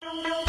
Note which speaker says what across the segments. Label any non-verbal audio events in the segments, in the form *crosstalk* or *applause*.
Speaker 1: Thank you.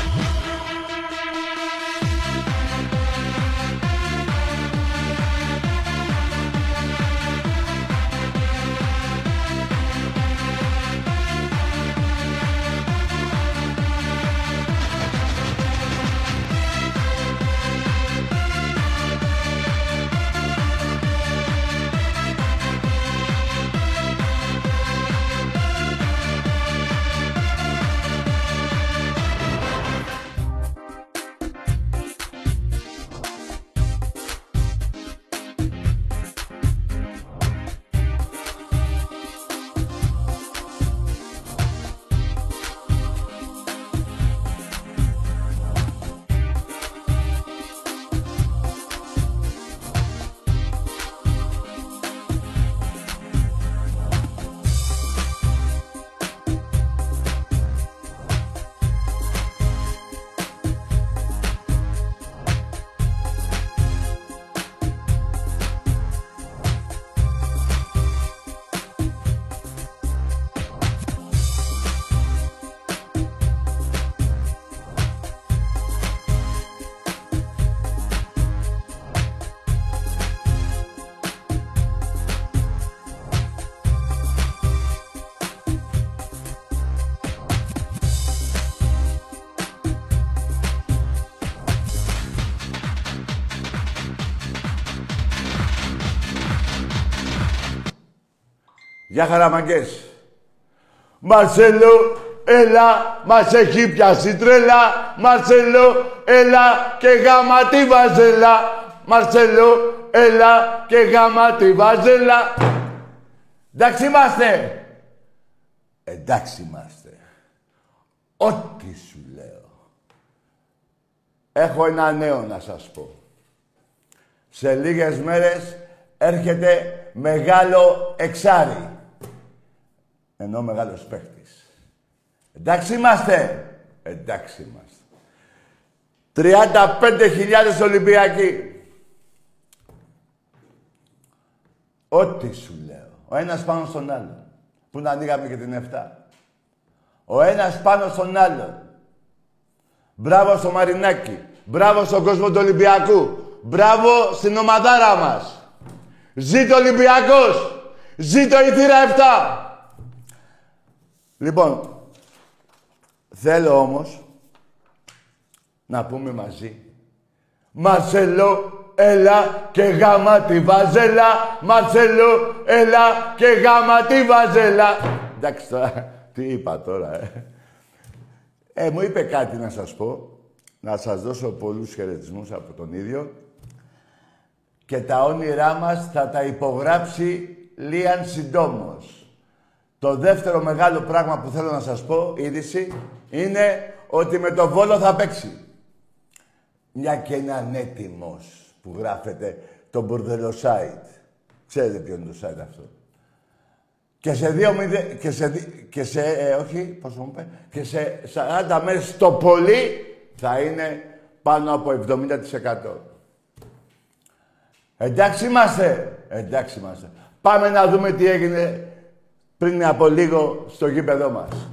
Speaker 1: Γεια χαραμαγκές. Μαρσέλο, έλα, μας έχει πιάσει τρέλα. Μαρσέλο, έλα και γάμα τη βαζέλα. Μαρσέλο, έλα και γάμα τη βαζέλα. Εντάξει είμαστε. Εντάξει είμαστε. Ό,τι σου λέω. Έχω ένα νέο να σας πω. Σε λίγες μέρες έρχεται μεγάλο εξάρι. Ενώ μεγάλος παίχτης. Εντάξει είμαστε. Εντάξει είμαστε. 35.000 Ολυμπιακοί. Ό,τι σου λέω. Ο ένας πάνω στον άλλον. Πού να ανοίγαμε και την 7. Ο ένας πάνω στον άλλον. Μπράβο στο Μαρινάκι. Μπράβο στον κόσμο του Ολυμπιακού. Μπράβο στην ομαδάρα μας. Ζήτω Ολυμπιακός. Ζήτω η θύρα 7. Λοιπόν, θέλω όμως να πούμε μαζί. Μαρσελό, έλα και γάμα τη βαζέλα. Μαρσελό, έλα και γάμα τη βαζέλα. Εντάξει τώρα, τι είπα τώρα, ε. Ε, μου είπε κάτι να σας πω. Να σας δώσω πολλούς χαιρετισμούς από τον ίδιο. Και τα όνειρά μας θα τα υπογράψει Λίαν συντόμως. Το δεύτερο μεγάλο πράγμα που θέλω να σας πω, είδηση, είναι ότι με το Βόλο θα παίξει. Μια και είναι ανέτοιμος που γράφεται το μπουρδελο site. Ξέρετε ποιο είναι το site αυτό. Και σε δύο μηδε... και σε, και σε ε, όχι, πώς μου είπε, και σε 40 μέρες το πολύ θα είναι πάνω από 70%. Εντάξει είμαστε. Εντάξει είμαστε. Πάμε να δούμε τι έγινε πριν από λίγο στο γήπεδό μας.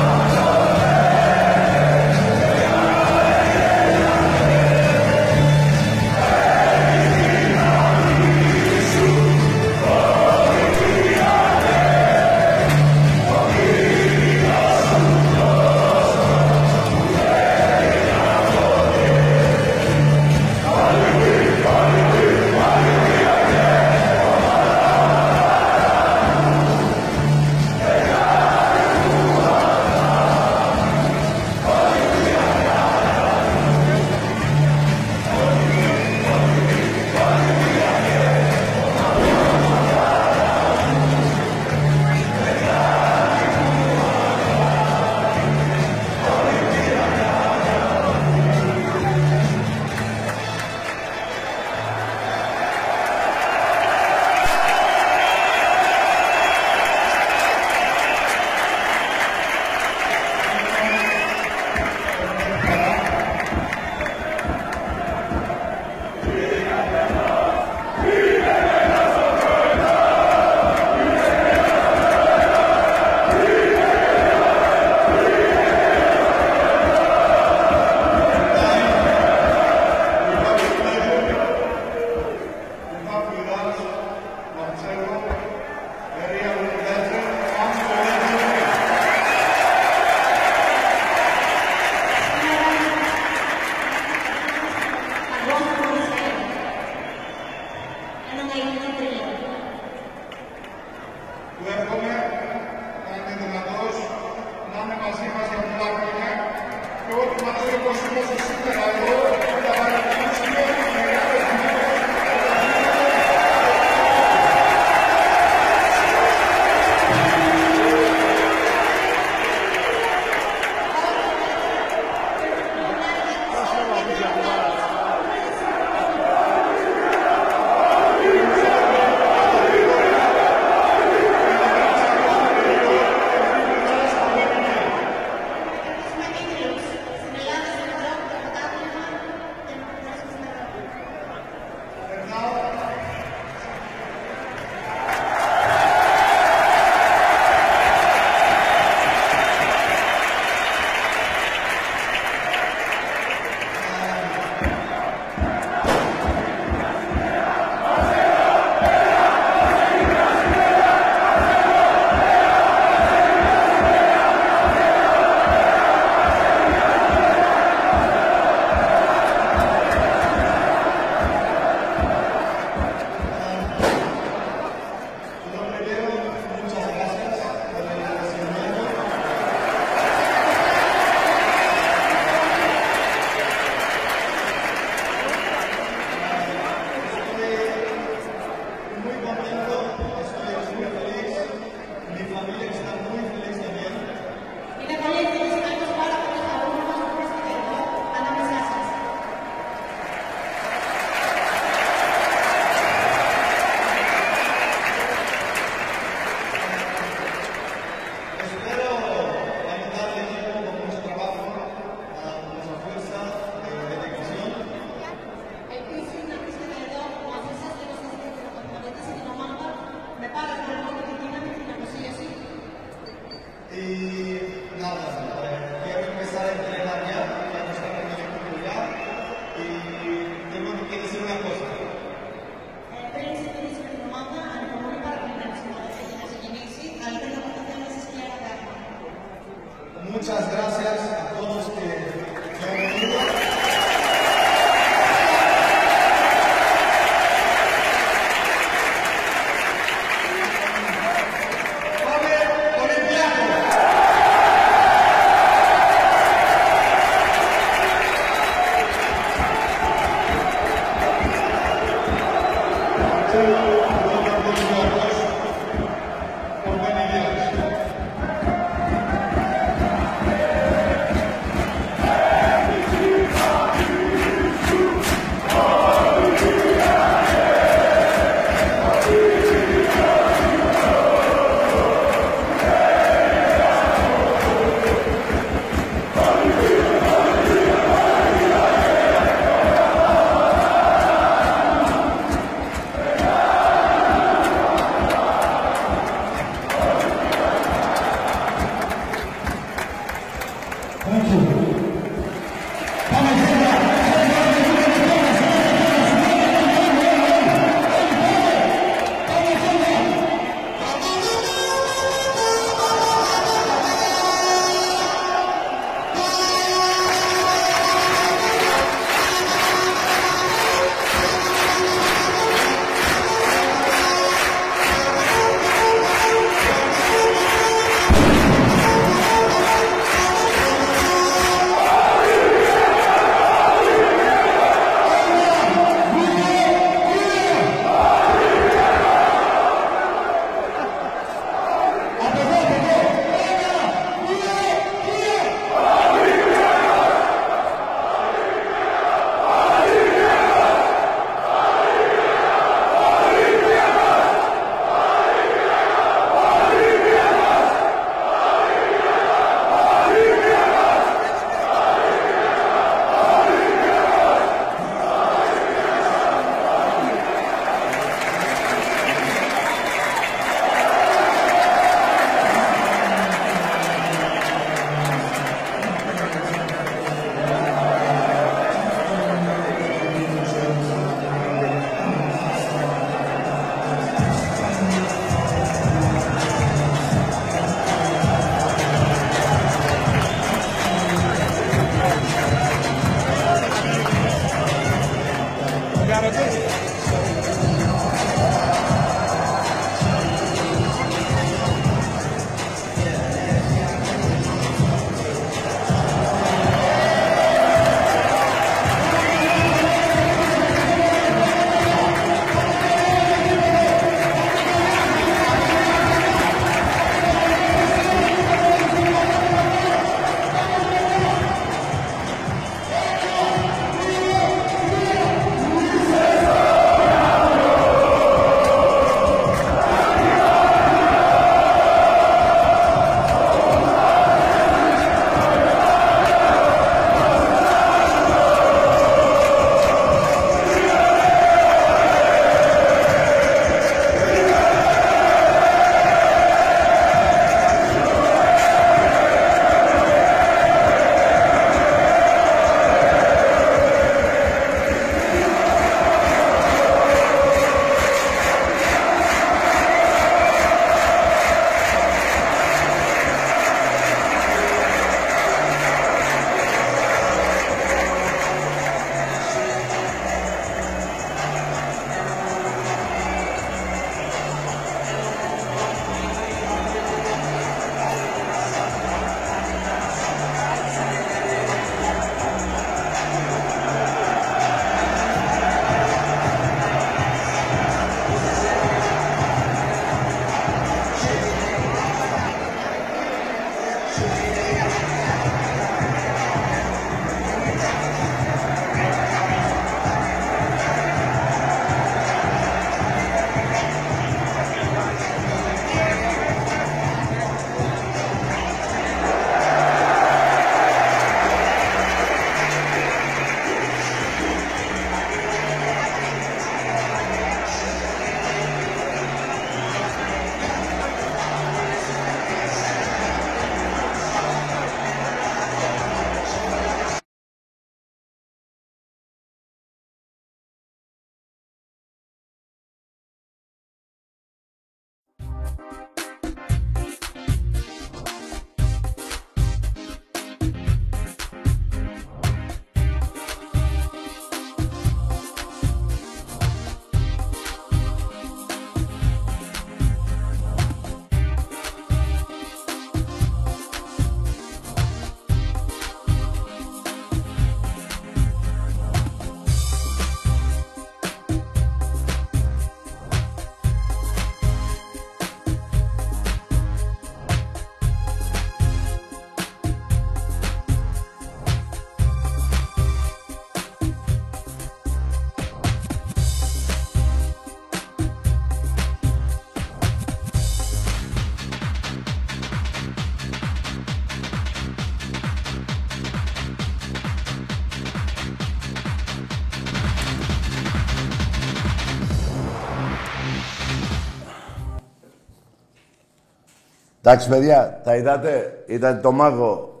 Speaker 1: Εντάξει, παιδιά, τα είδατε; Είδατε το μάγο.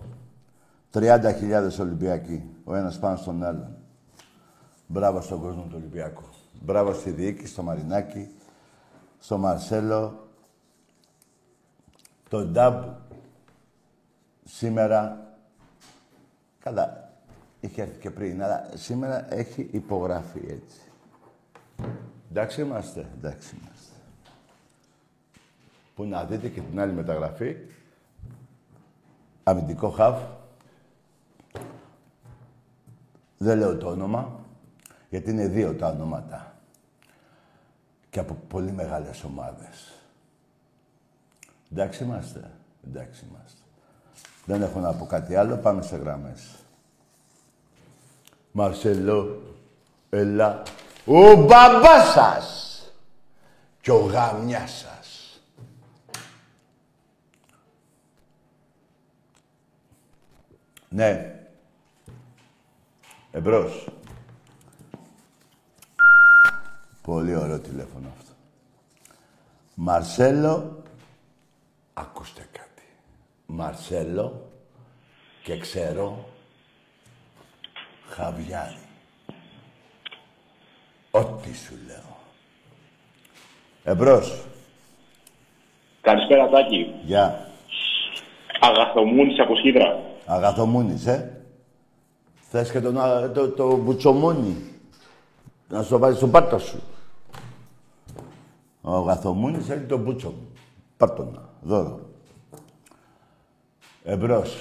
Speaker 1: 30.000 Ολυμπιακοί. Ο ένας πάνω στον άλλον. Μπράβο στον κόσμο του Ολυμπιακού. Μπράβο στη διοίκηση, στο Μαρινάκι, στο Μαρσέλο. Το Νταμπ σήμερα. Καλά, είχε έρθει και πριν, αλλά σήμερα έχει υπογραφεί έτσι. Εντάξει είμαστε, εντάξει είμαστε. Που να δείτε και την άλλη μεταγραφή. Αμυντικό χαβ. Δεν λέω το όνομα, γιατί είναι δύο τα ονόματα. Και από πολύ μεγάλες ομάδες. Εντάξει είμαστε, εντάξει είμαστε. Δεν έχω να πω κάτι άλλο, πάμε σε γραμμές. Μαρσελό, έλα. Ο μπαμπάς σας και ο γαμιάς σας. Ναι. Εμπρός. Πολύ ωραίο τηλέφωνο αυτό. Μαρσέλο, ακούστε κάτι. Μαρσέλο και ξέρω Χαβιάρη. Ό,τι σου λέω. Εμπρός.
Speaker 2: Καλησπέρα, Τάκη.
Speaker 1: Γεια.
Speaker 2: Αγαθομούνης από Σχίδρα.
Speaker 1: Αγαθομούνης, ε. Θες και τον, α, το, το μπουτσομούνι. Να στο βάλεις στον πάτο σου. Ο Αγαθομούνης έχει τον μπούτσο μου. Πάρ' τον, δώρο. Εμπρός.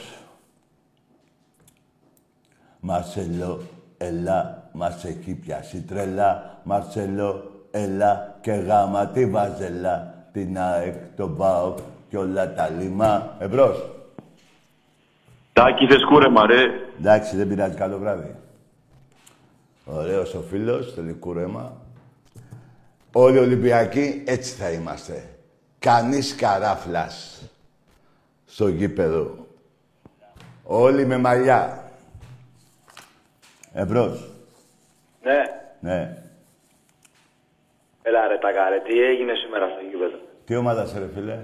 Speaker 1: Μαρσελό, ελά, μας έχει πιάσει τρελά. Μαρσελό, ελά και γάμα τη βάζελα. Την ΑΕΚ, τον ΠΑΟΚ και όλα τα λιμά. Εμπρός.
Speaker 2: Τάκη, θες κούρεμα, ρε.
Speaker 1: Εντάξει, δεν πειράζει. Καλό βράδυ. Ωραίος ο φίλος, θέλει κούρεμα. Όλοι οι Ολυμπιακοί έτσι θα είμαστε. Κανείς καράφλας στο γήπεδο. Όλοι με μαλλιά. Εμπρός.
Speaker 3: Ναι.
Speaker 1: Ναι.
Speaker 3: Έλα ρε Τακάρε, τι έγινε σήμερα στο γήπεδο;
Speaker 1: Τι ομάδα σε ρε φίλε;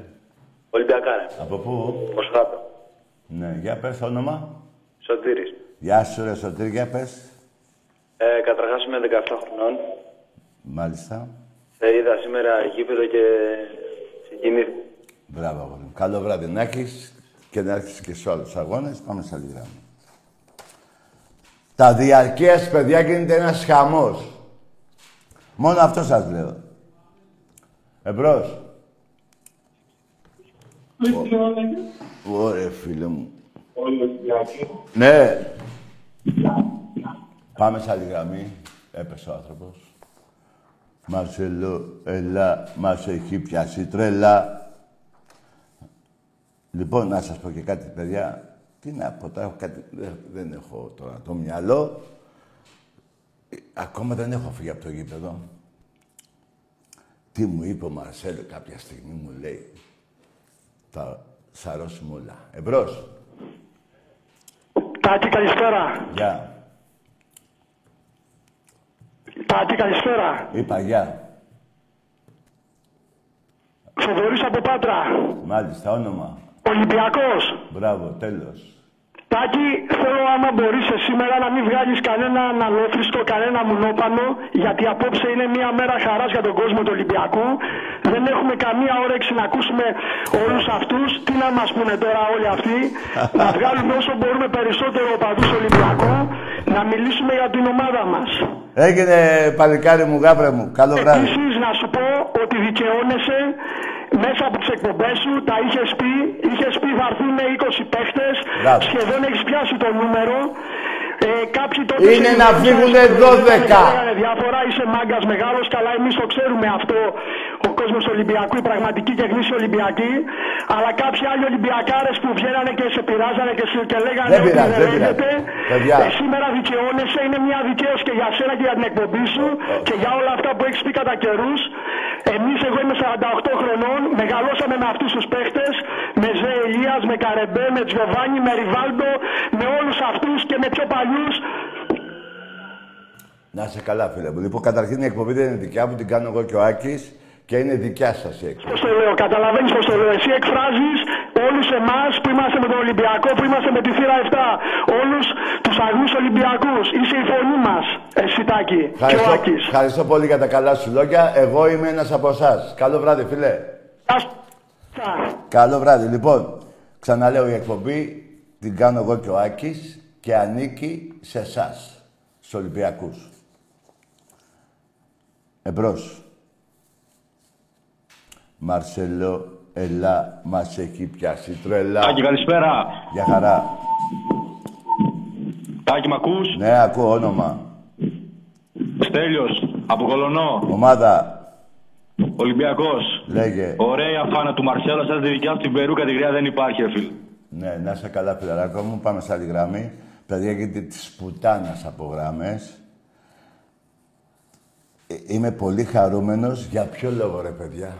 Speaker 3: Ολυμπιακά ρε.
Speaker 1: Από πού;
Speaker 3: Μοσχάτο.
Speaker 1: Ναι, για πες το όνομα.
Speaker 3: Σωτήρης.
Speaker 1: Γεια σου ρε Σωτήρ, για πες.
Speaker 3: Ε, καταρχάς είμαι 17 χρονών.
Speaker 1: Μάλιστα.
Speaker 3: Σε είδα σήμερα γήπεδο και συγκινήθηκα.
Speaker 1: Μπράβο, αγόρι μου. Καλό βράδυ να έχεις και να έρθεις και σε άλλους αγώνες. Πάμε σε άλλη γράμμα. Τα διαρκείας, παιδιά, γίνεται ένας χαμός. Μόνο αυτό σας λέω. Εμπρός. Ωραία, φίλε μου. Ναι. Πάμε σε άλλη γραμμή. Έπεσε ο άνθρωπος. Μαρσελό, έλα, μας έχει πιάσει τρέλα. Λοιπόν, να σας πω και κάτι, παιδιά. Τι να πω, τώρα έχω κάτι... δεν, δεν έχω τώρα το μυαλό. Ε, Ακόμα δεν έχω φύγει από το γήπεδο. Τι μου είπε ο Μαρσέλο κάποια στιγμή, μου λέει. Θα σαρώσουμε όλα. Εμπρός.
Speaker 4: Τάκη, καλησπέρα.
Speaker 1: Γεια.
Speaker 4: Τάκη, καλησπέρα.
Speaker 1: Είπα γεια.
Speaker 4: Θοδωρής από Πάτρα.
Speaker 1: Μάλιστα, όνομα.
Speaker 4: Ολυμπιακός.
Speaker 1: Μπράβο, τέλος.
Speaker 4: Τάκη, θέλω άμα μπορείς εσύ σήμερα να μην βγάλεις κανένα αναλόφριστο, κανένα μουνόπανο, γιατί απόψε είναι μια μέρα χαράς για τον κόσμο του Ολυμπιακού. Δεν έχουμε καμία όρεξη να ακούσουμε όλους αυτούς. Τι να μας πούνε τώρα όλοι αυτοί; *laughs* να βγάλουμε όσο μπορούμε περισσότερο οπαδούς Ολυμπιακού, να μιλήσουμε για την ομάδα μας.
Speaker 1: Έγινε παλικάρι μου, γάβρε μου. Καλό βράδυ.
Speaker 4: Επίσης να σου πω ότι δικαιώνεσαι μέσα από τις εκπομπές σου, τα είχες πει, είχες πει θα έρθουν 20 παίχτες,
Speaker 1: Μπράβο.
Speaker 4: σχεδόν έχεις πιάσει το νούμερο. Ε, κάποιοι τότε
Speaker 1: Είναι
Speaker 4: σε
Speaker 1: να
Speaker 4: ειδοποιήσεις
Speaker 1: φύγουνε
Speaker 4: και
Speaker 1: 12.
Speaker 4: λέγανε Διάφορα, είσαι μάγκας μεγάλος, καλά εμείς το ξέρουμε αυτό, ο κόσμος του Ολυμπιακού, οι πραγματικοί και γνήσιοι Ολυμπιακοί. Αλλά κάποιοι άλλοι Ολυμπιακάρες που βγαίνανε και σε πειράζανε και, σε, και λέγανε
Speaker 1: Δεν
Speaker 4: ότι
Speaker 1: πειράζει, δεν
Speaker 4: λέγεται.
Speaker 1: πειράζει. Παιδιά.
Speaker 4: Ε, σήμερα δικαιώνεσαι, είναι μια δικαίωση και για σένα και για την εκπομπή σου και για όλα αυτά που έχεις πει κατά καιρούς. Εμείς, εγώ είμαι 48 χρονών, μεγαλώσαμε με αυτούς τους παίχτες, με Ζε Ελίας, με Καρεμπέ, με Τζοβάνι, με Ριβάλντο, με όλους αυτούς και με πιο παλιούς.
Speaker 1: Να είσαι καλά, φίλε μου. Λοιπόν, καταρχήν η εκπομπή δεν είναι δικιά μου, την κάνω εγώ και ο Άκης Και είναι δικιά σας η έκφραση.
Speaker 4: Πώς το λέω, καταλαβαίνεις πώς το λέω. Εσύ εκφράζεις όλους εμάς που είμαστε με τον Ολυμπιακό, που είμαστε με τη θύρα 7. Όλους τους αγνούς Ολυμπιακούς. Είσαι η φωνή μας, εσύ Τάκη. Και ο
Speaker 1: Ευχαριστώ,
Speaker 4: Άκης.
Speaker 1: ευχαριστώ πολύ για τα καλά σου λόγια. Εγώ είμαι ένας από εσάς. Καλό βράδυ, φίλε.
Speaker 4: Ας...
Speaker 1: Καλό βράδυ. Λοιπόν, ξαναλέω η εκπομπή την κάνω εγώ και ο Άκης και ανήκει σε εσάς, στους Ολυμπιακούς. Εμπρός. Μαρσελό, ελά, μας έχει πιάσει τρελά.
Speaker 2: Τάκη, καλησπέρα.
Speaker 1: Για χαρά.
Speaker 2: Τάκη, μ' ακούς;
Speaker 1: Ναι, ακούω όνομα.
Speaker 2: Στέλιος, από Κολονό,
Speaker 1: Ομάδα,
Speaker 2: Ολυμπιακός.
Speaker 1: λέγε.
Speaker 2: Ωραία φάνα του Μαρσέλο, σας τη δικιά σου την Περού κατηγορία δεν υπάρχει, ρε φίλε.
Speaker 1: Ναι, να είσαι καλά, φιλαράκο μου. Πάμε σε άλλη γραμμή. Παιδιά, γιατί τη πουτάνας από γραμμές. Ε, Είμαι πολύ χαρούμενος. Για ποιο λόγο, ρε παιδιά;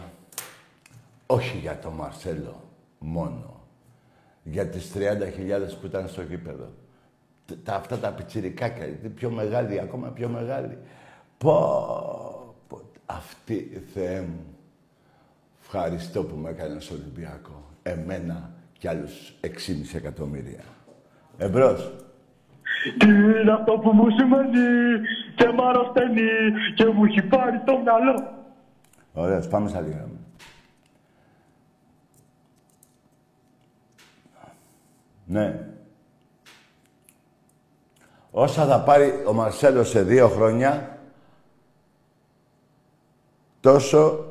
Speaker 1: Όχι για τον Μαρσέλο μόνο. Για τις 30.000 που ήταν στο γήπεδο. Т- Τα, αυτά τα πιτσιρικάκια, είναι πιο μεγάλη, ακόμα πιο μεγάλη. Πω, πω, αυτή, Θεέ μου. Ευχαριστώ που με έκανες Ολυμπιακό. Εμένα και άλλους 6,5 εκατομμύρια. Εμπρός.
Speaker 5: Τι είναι αυτό που μου σημαίνει και μ' αρρωσταίνει και μου έχει πάρει το μυαλό.
Speaker 1: Ωραίος. Πάμε σε άλλη γραμμή. Ναι. Όσα θα πάρει ο Μαρσέλο σε δύο χρόνια, τόσο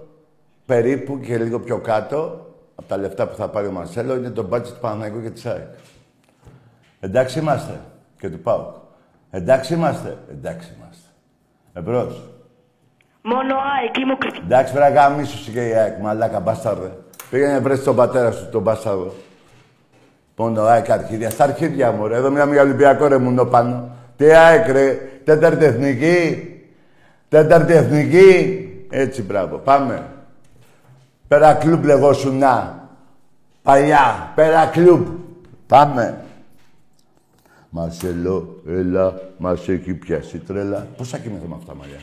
Speaker 1: περίπου και λίγο πιο κάτω από τα λεφτά που θα πάρει ο Μαρσέλο είναι το budget του Παναγικού και της ΑΕΚ. Εντάξει είμαστε. Και του ΠΑΟΚ. Εντάξει είμαστε. Εντάξει είμαστε. Εμπρός.
Speaker 6: Μόνο ΑΕΚ είμαι ο Κρι-
Speaker 1: Εντάξει, βρε γαμίσου και η ΑΕΚ, μαλάκα μπάσταρδε. Πήγαινε βρες τον πατέρα σου, τον μπάσταρδο. Μόνο ΑΕΚ αρχίδια. Στα αρχίδια μου, ρε. Εδώ μιλάμε για Ολυμπιακό, ρε, μουνό πάνω. Τι ΑΕΚ, ρε. Τέταρτη εθνική. Τέταρτη εθνική. Έτσι, μπράβο. Πάμε. Πέρα Κλουμπ λεγόσουνα. Παλιά. Πέρα Κλουμπ. Πάμε. Μαρσελό, έλα, μας έχει πιάσει τρέλα. Πώς θα κοιμηθώ με αυτά τα μαλλιά;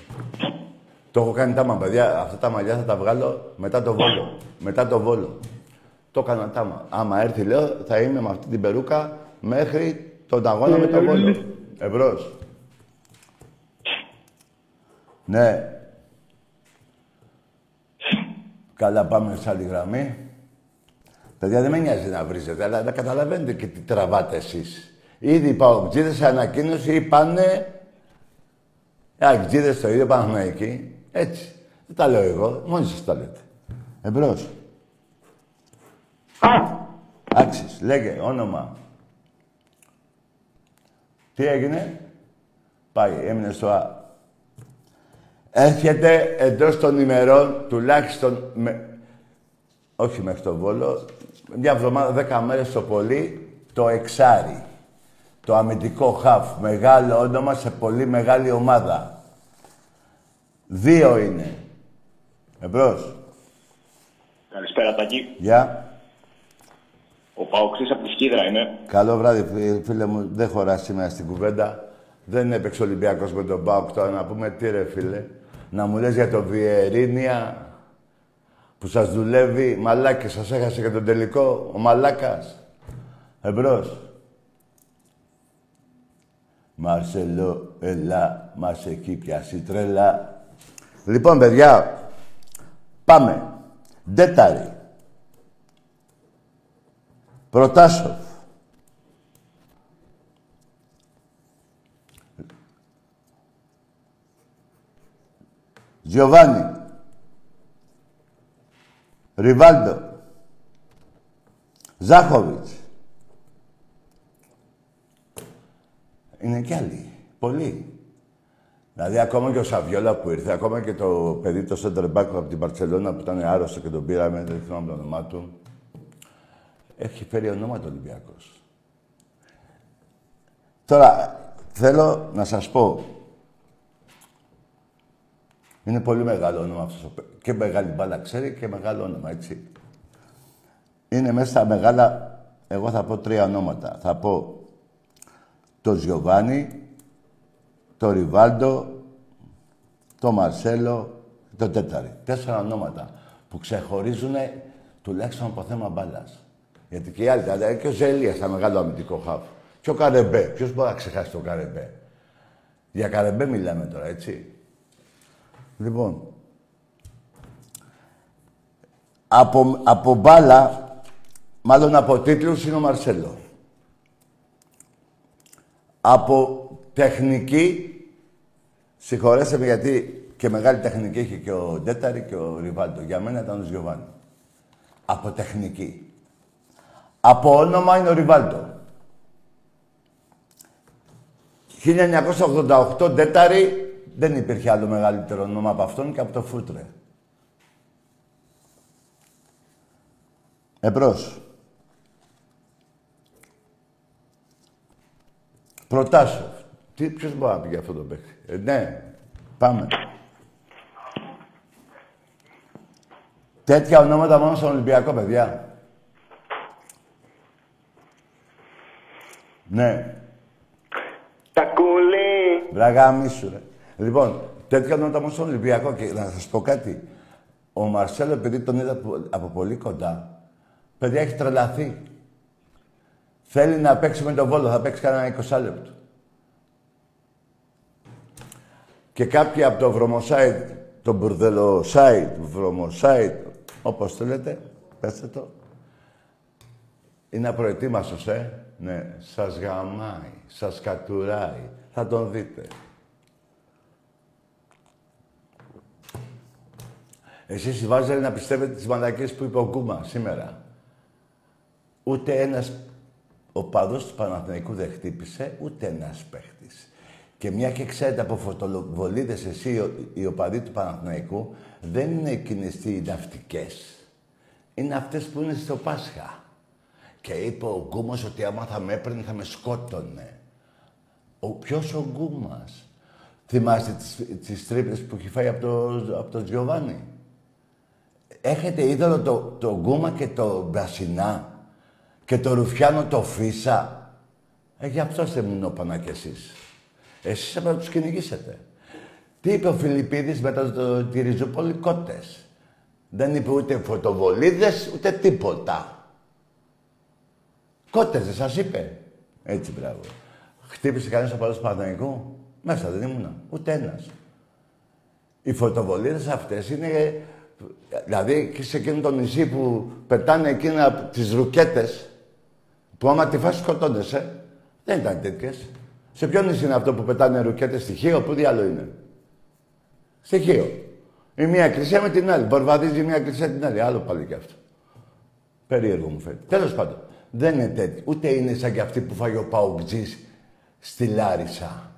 Speaker 1: Το έχω κάνει τάμα, παιδιά. Αυτά τα μαλλιά θα τα βγάλω μετά το Βόλο. Μετά το Βόλο. Το έκανα τάμα. Άμα έρθει, λέω, θα είμαι με αυτή την περούκα μέχρι τον αγώνα με το Βόλο. Εμπρός. Ναι. Καλά, πάμε σε άλλη γραμμή. Παιδιά, δεν με νοιάζει να βρίζετε, αλλά να καταλαβαίνετε και τι τραβάτε εσείς. Ήδη οι παοκτζίδες σε ανακοίνωση είπανε... Οι αγκτζίδες το ίδιο Παναθηναϊκοί. Έτσι. Δεν τα λέω εγώ, μόνοι σας τα λέτε. Εμπρός. Άξις, λέγε, όνομα. Τι έγινε; Πάει, έμεινε στο Α. Έρχεται εντός των ημερών, τουλάχιστον με... όχι μέχρι τον Βόλο, μια εβδομάδα, δέκα μέρες το πολύ, το εξάρι. Το αμυντικό χαφ, μεγάλο όνομα σε πολύ μεγάλη ομάδα. Δύο είναι. Εμπρός.
Speaker 2: Καλησπέρα, Τάκη.
Speaker 1: Γεια.
Speaker 2: Ο Παοξής από τη Σκύδρα είναι.
Speaker 1: Καλό βράδυ, φι- φίλε μου. Δεν χωράς σήμερα στην κουβέντα. Δεν έπαιξε ο Ολυμπιακός με τον Πάοκ τώρα να πούμε τι ρε φίλε. Να μου λες για το Βιερίνια που σας δουλεύει. Μαλάκες, σας έχασε και τον τελικό. Ο Μαλάκας. Εμπρός. Μαρσελό, ελά, μας εκεί πιάσει τρέλα. Λοιπόν, παιδιά, πάμε. Ντέταρη. Προτάσοφ. Γιωβάνι. Ριβάλντο. Ζάχοβιτς. Είναι κι άλλοι. Πολλοί. Δηλαδή, ακόμα και ο Σαβιόλα που ήρθε, ακόμα και το παιδί το center back από την Παρσελώνα που ήταν άρρωστο και τον πήραμε, δεν θυμάμαι το όνομά του. Έχει φέρει ονόματα Ολυμπιακός. Τώρα, θέλω να σας πω. Είναι πολύ μεγάλο όνομα αυτός. ο παι- Και μεγάλη μπάλα ξέρει και μεγάλο όνομα, έτσι. Είναι μέσα στα μεγάλα... Εγώ θα πω τρία ονόματα. Θα πω το Γιωβάνι, το Ριβάλντο, το Μαρσέλο Το τέταρη. Τέσσερα ονόματα που ξεχωρίζουν τουλάχιστον από θέμα μπάλας. Γιατί και οι άλλοι, δηλαδή και ο Ζελίας ήταν μεγάλο αμυντικό χάφ. Και ο Καρεμπέ. Ποιος μπορεί να ξεχάσει τον Καρεμπέ; Για Καρεμπέ μιλάμε τώρα, έτσι. Λοιπόν, από, από μπάλα, μάλλον από τίτλους, είναι ο Μαρσέλο. Από τεχνική, συγχωρέστε με γιατί και μεγάλη τεχνική είχε και ο Ντέταρη και ο Ριβάλτο. Για μένα ήταν ο Γιωβάνι. Από τεχνική. Από όνομα είναι ο Ριβάλτο. 1988 Ντέταρη δεν υπήρχε άλλο μεγαλύτερο όνομα από αυτόν και από το Φούτρε. Εμπρός. Προτάσω. Τι, ποιος μπορεί να πει για αυτό το παίκτη; Ε, ναι, πάμε. Τέτοια ονόματα μόνο στον Ολυμπιακό, παιδιά. Ναι.
Speaker 7: Τα κουλή.
Speaker 1: Βραγά μίσου, ρε. Λοιπόν, τέτοια ονόματα μόνο στον Ολυμπιακό. Και να σας πω κάτι. Ο Μαρσέλο, επειδή τον είδα από- από πολύ κοντά, παιδιά έχει τρελαθεί. Θέλει να παίξει με τον Βόλο, θα παίξει κανένα 20 λεπτό. Και κάποιοι από το βρωμοσάιτ, το μπουρδελο site, βρωμοσάιτ, όπως θέλετε, πέστε το. Είναι απροετοίμαστος, ε. Ναι, σας γαμάει, σας κατουράει. Θα τον δείτε. Εσείς οι βάζετε να πιστεύετε τις μαλακίες που είπε ο Κούμα σήμερα. Ούτε ένας οπαδός του Παναθηναϊκού δεν χτύπησε, ούτε ένας παίχτης. Και μια και ξέρετε από φωτοβολίδες εσύ οι- οι οπαδοί του Παναθηναϊκού δεν είναι εκείνες οι ναυτικές. Είναι αυτές που είναι στο Πάσχα. Και είπε ο Γκούμας ότι άμα θα με έπαιρνε θα με σκότωνε. Ο, ποιος ο Γκούμας; Θυμάστε τις, τις τρύπες που έχει φάει από το, από το Τζιοβάνι. Έχετε είδωλο το, το Γκούμα και το Μπρασινά και το Ρουφιάνο το Φίσα; Ε, γι' αυτό είστε μουνόπανα κι εσείς. Εσείς έπρεπε να τους κυνηγήσετε. Τι είπε ο Φιλιππίδης μετά το, τη Ριζούπολη κότες. Δεν είπε ούτε φωτοβολίδες, ούτε τίποτα. Κότες δεν σας είπε. Έτσι, μπράβο. Χτύπησε κανείς ο παλός Παναθηναϊκού. Μέσα δεν ήμουνα. Ούτε ένας. Οι φωτοβολίδες αυτές είναι... Δηλαδή και σε εκείνο το νησί που πετάνε εκείνα τις ρουκέτες που άμα τη φας σκοτώνεσαι. Δεν ήταν τέτοιες. Σε ποιο νησί είναι αυτό που πετάνε ρουκέτες στοιχείο, πού διάλογο είναι; Στοιχείο. Η μία εκκλησία με την άλλη. Μπορβαδίζει η μία εκκλησία την άλλη. Άλλο πάλι κι αυτό. Περίεργο μου φαίνεται. Τέλος πάντων, δεν είναι τέτοιο. Ούτε είναι σαν κι αυτή που φάγει ο Παουτζής στη Λάρισα.